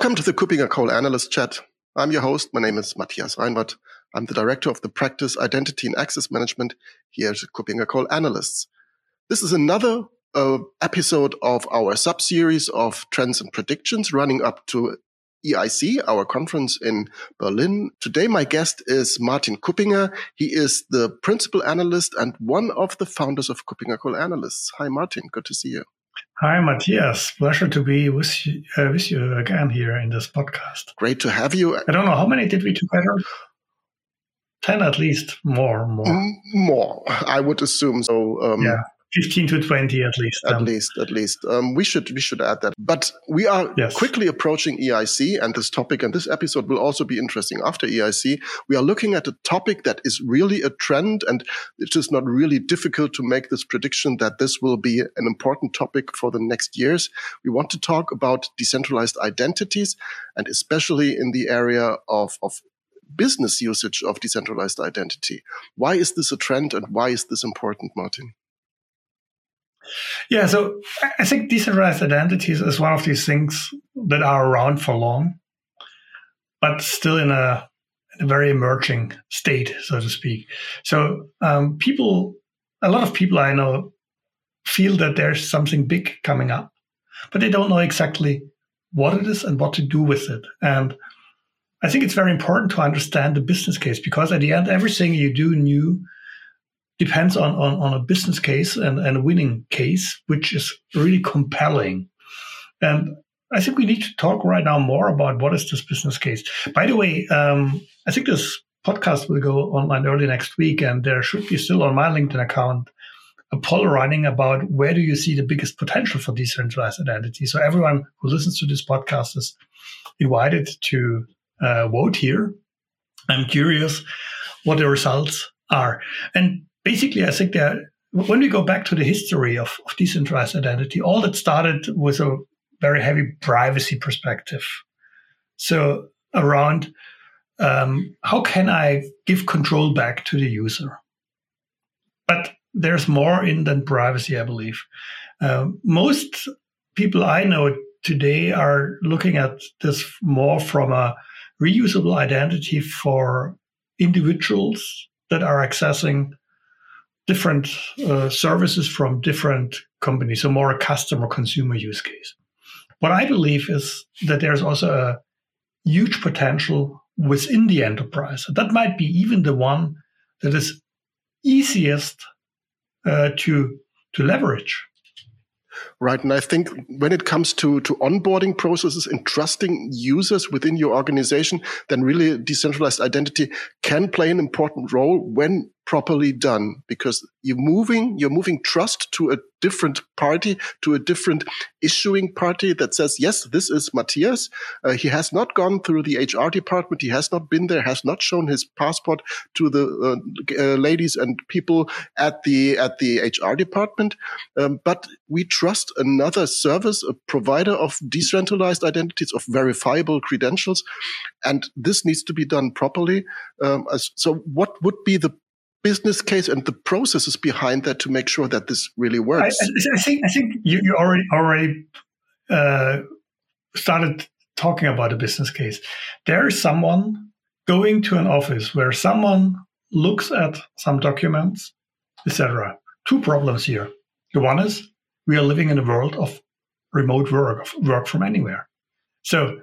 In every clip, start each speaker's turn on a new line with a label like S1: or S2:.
S1: Welcome to the KuppingerCole Analyst Chat. I'm your host. My name is Matthias Reinwarth. I'm the director of the practice Identity and Access Management here at KuppingerCole Analysts. This is another uh, episode of our sub-series of trends and predictions running up to EIC, our conference in Berlin. Today, my guest is Martin Kuppinger. He is the principal analyst and one of the founders of KuppingerCole Analysts. Hi, Martin. Good to see you.
S2: Hi, Matthias. Pleasure to be with you, uh, with you again here in this podcast.
S1: Great to have you.
S2: I don't know how many did we together. Ten at least, more, more,
S1: more. I would assume so.
S2: Um, yeah, 15 to 20 at least
S1: at um, least at least. Um, we should we should add that. But we are yes. quickly approaching eic and this topic and this episode will also be interesting. After eic we are looking at a topic that is really a trend and it is not really difficult to make this prediction that this will be an important topic for the next years. We want to talk about decentralized identities and especially in the area of, of business usage of decentralized identity. Why is this a trend and why is this important martin
S2: yeah, so I think decentralized identities is one of these things that are around for long, but still in a, in a very emerging state, so to speak. So um, people, a lot of people I know feel that there's something big coming up, but they don't know exactly what it is and what to do with it. And I think it's very important to understand the business case because at the end, everything you do new depends on, on, on a business case and, and a winning case, which is really compelling. And I think we need to talk right now more about what is this business case. By the way, um, I think this podcast will go online early next week, and there should be still on my LinkedIn account a poll running about where do you see the biggest potential for decentralized identity. So everyone who listens to this podcast is invited to uh, vote here. I'm curious what the results are. And basically, I think that when we go back to the history of, of decentralized identity, all that started with a very heavy privacy perspective. So around um, how can I give control back to the user? But there's more in than privacy, I believe. Uh, most people I know today are looking at this more from a reusable identity for individuals that are accessing different uh, services from different companies, so more a customer consumer use case. What I believe is that there's also a huge potential within the enterprise. That might be even the one that is easiest uh, to to leverage.
S1: Right. And I think when it comes to, to onboarding processes and trusting users within your organization, then really decentralized identity can play an important role when properly done because you're moving you're moving trust to a different party to a different issuing party that says yes this is matthias. Uh, he has not gone through the hr department. He has not been there has not shown his passport to the uh, uh, ladies and people at the at the hr department. Um, but we trust another service a provider of decentralized identities of verifiable credentials and this needs to be done properly. Um, so what would be the business case and the processes behind that to make sure that this really works?
S2: I, I think I think you, you already already uh, started talking about a business case. There is someone going to an office where someone looks at some documents, etc. Two problems here. The one is we are living in a world of remote work, of work from anywhere. So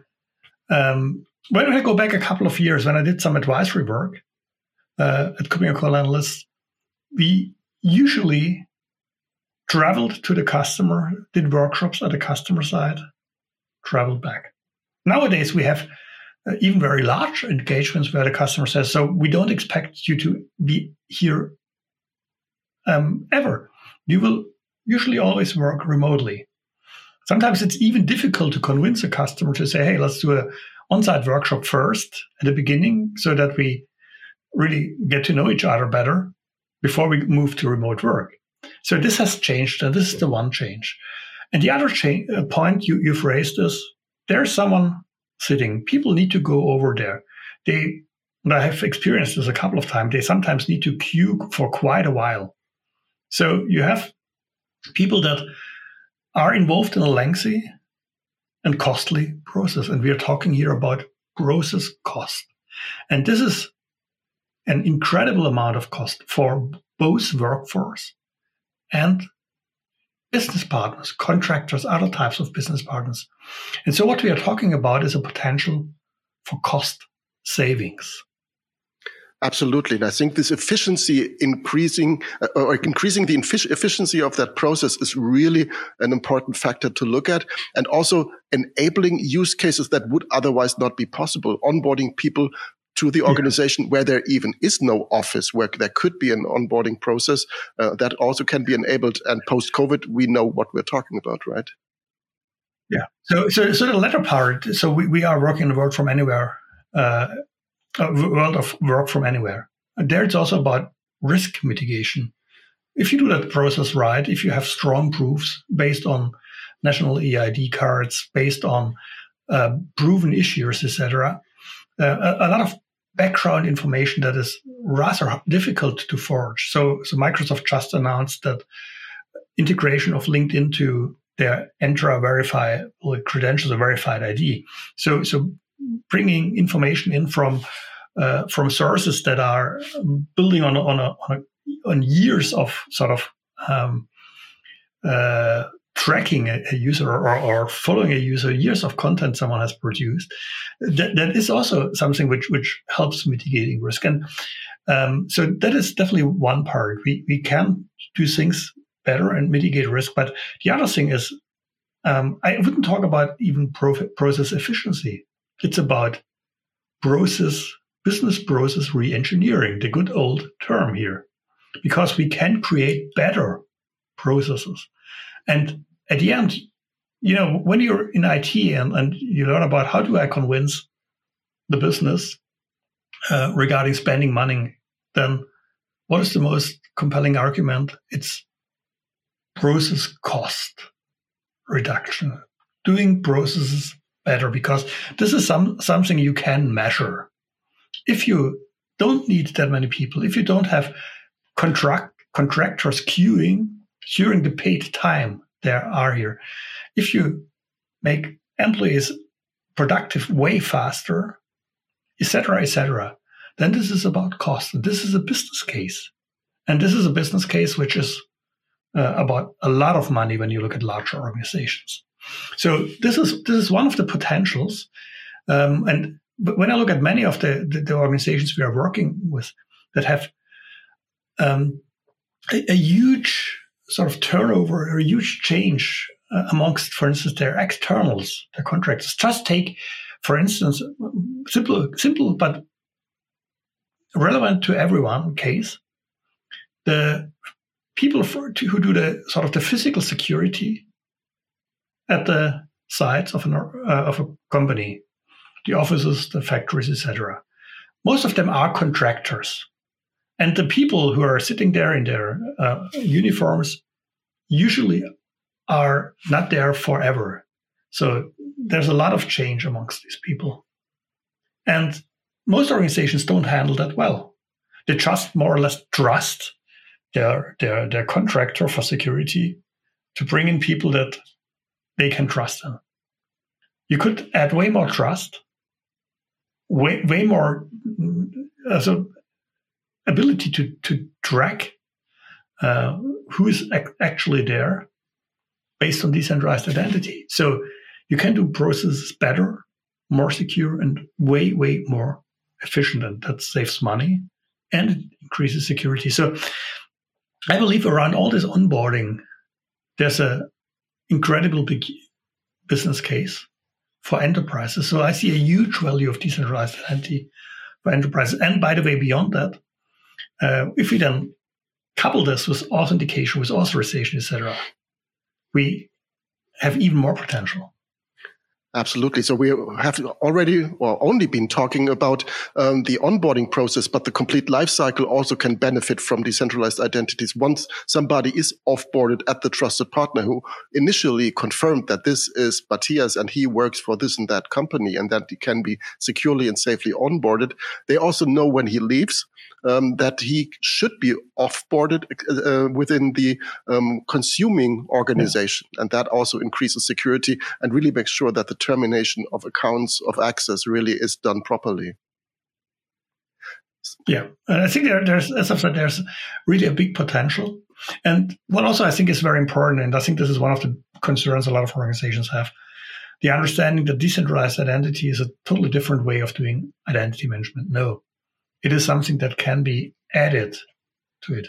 S2: um, when I go back a couple of years, when I did some advisory work, uh, at KuppingerCole Analysts, we usually traveled to the customer, did workshops at the customer side, traveled back. Nowadays, we have uh, even very large engagements where the customer says, "So we don't expect you to be here um, ever. You will usually always work remotely." Sometimes it's even difficult to convince a customer to say, "Hey, let's do a on-site workshop first at the beginning, so that we really get to know each other better before we move to remote work. So this has changed, and this is the one change. And the other cha- uh, point you, you've raised is there's someone sitting. People need to go over there. They, and I have experienced this a couple of times. They sometimes need to queue for quite a while. So you have people that are involved in a lengthy and costly process. And we are talking here about process cost. And this is an incredible amount of cost for both workforce and business partners, contractors, other types of business partners. And so what we are talking about is a potential for cost savings.
S1: Absolutely. And I think this efficiency increasing uh, or increasing the efficiency of that process is really an important factor to look at and also enabling use cases that would otherwise not be possible. Onboarding people to the organization yeah. where there even is no office where there could be an onboarding process uh, that also can be enabled. And post COVID, we know what we're talking about, right?
S2: Yeah. So, so, so the latter part. So we, we are working in the world from anywhere uh, world of work from anywhere. And there it's also about risk mitigation. If you do that process right, if you have strong proofs based on national EID cards, based on uh, proven issues, etc., uh, a, a, lot of background information that is rather difficult to forge. So, so Microsoft just announced that integration of LinkedIn to their Entra verify credentials or verified ID. So, so bringing information in from uh, from sources that are building on on a, on, a, on years of sort of um, uh, tracking a, a user or, or, following a user, years of content someone has produced. That, that is also something which which helps mitigating risk, and um, so that is definitely one part. We we can do things better and mitigate risk, but the other thing is um, I wouldn't talk about even process efficiency. It's about process, business process re-engineering, the good old term here, because we can create better processes. And at the end, you know, when you're in IT and, and you learn about how do I convince the business uh, regarding spending money, then what is the most compelling argument? It's process cost reduction, doing processes better because this is some something you can measure. If you don't need that many people, if you don't have contract contractors queuing during the paid time there are here, if you make employees productive way faster, etc., etc., then this is about cost. And this is a business case. And this is a business case which is uh, about a lot of money when you look at larger organizations. So this is this is one of the potentials. Um, and when I look at many of the, the, the, organizations we are working with that have um, a, a, huge sort of turnover, a huge change uh, amongst, for instance, their externals, their contractors. Just take, for instance, simple, simple but relevant to everyone case, the people for, to, who do the sort of the physical security at the sites of, an, uh, of a company, the offices, the factories, etc. Most of them are contractors. And the people who are sitting there in their uh, uniforms usually are not there forever. So there's a lot of change amongst these people. And most organizations don't handle that well. They just more or less trust their, their, their contractor for security to bring in people that they can trust them. You could add way more trust, way way more uh, so ability to to track uh, who is ac- actually there based on decentralized identity. So you can do processes better, more secure, and way way more efficient, and that saves money and increases security. So I believe around all this onboarding, there's a incredible big business case for enterprises. So I see a huge value of decentralized identity for enterprises. And by the way, beyond that, uh, if we then couple this with authentication, with authorization, etc., we have even more potential.
S1: Absolutely. So we have already or only been talking about um, the onboarding process, but the complete life cycle also can benefit from decentralized identities. Once somebody is offboarded at the trusted partner who initially confirmed that this is Matthias and he works for this and that company and that he can be securely and safely onboarded, they also know when he leaves um, that he should be offboarded uh, within the um, consuming organization. And that also increases security and really makes sure that the termination of accounts of access really is done properly.
S2: Yeah, and I think there, there's, as I said, there's really a big potential. And what also I think is very important, and I think this is one of the concerns a lot of organizations have, the understanding that decentralized identity is a totally different way of doing identity management. No, it is something that can be added to it.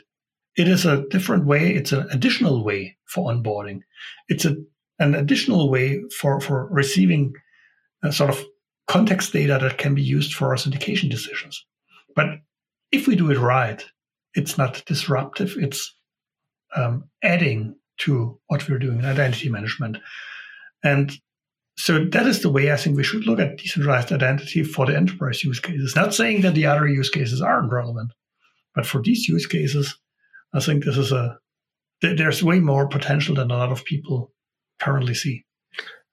S2: It is a different way. It's an additional way for onboarding. It's a, an additional way for, for receiving sort of context data that can be used for authentication decisions. But if we do it right, it's not disruptive. It's um, adding to what we're doing in identity management. And so that is the way I think we should look at decentralized identity for the enterprise use cases. Not saying that the other use cases aren't relevant, but for these use cases, I think this is a there's way more potential than a lot of people currently see.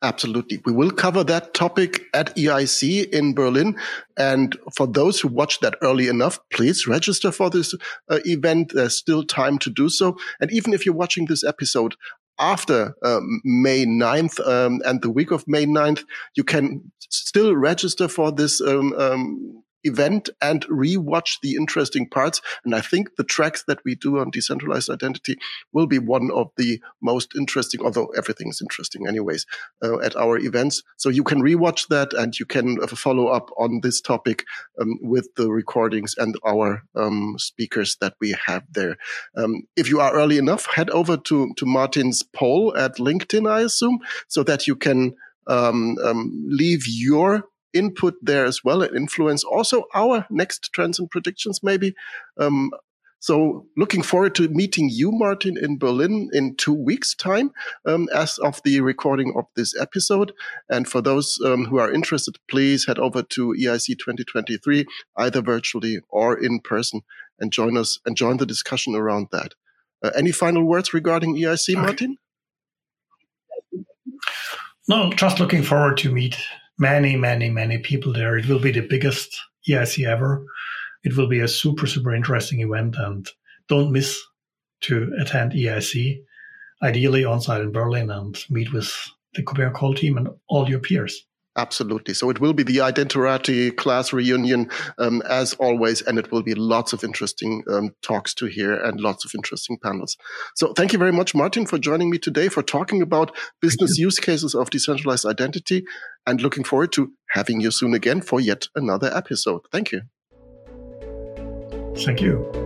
S1: Absolutely. We will cover that topic at EIC in Berlin. And for those who watched that early enough, please register for this uh, event. There's still time to do so. And even if you're watching this episode after uh, May 9th um, and the week of May 9th, you can still register for this um, um, event and rewatch the interesting parts. And I think the tracks that we do on decentralized identity will be one of the most interesting, although everything is interesting anyways, uh, at our events. So you can rewatch that and you can uh, follow up on this topic um, with the recordings and our um, speakers that we have there. Um, if you are early enough, head over to, to Martin's poll at LinkedIn, I assume, so that you can um, um, leave your input there as well and influence also our next trends and predictions, maybe. Um, so looking forward to meeting you, Martin, in Berlin in two weeks' time, um, as of the recording of this episode. And for those um, who are interested, please head over to EIC 2023, either virtually or in person, and join us and join the discussion around that. Uh, any final words regarding EIC. Martin?
S2: No, just looking forward to meet many, many, many people there. It will be the biggest EIC ever. It will be a super, super interesting event and don't miss to attend EIC, ideally on site in Berlin and meet with the KuppingerCole team and all your peers.
S1: Absolutely. So it will be the Identirati class reunion um, as always, and it will be lots of interesting um, talks to hear and lots of interesting panels. So thank you very much, Martin, for joining me today for talking about business use cases of decentralized identity, and looking forward to having you soon again for yet another episode. Thank you.
S2: Thank you.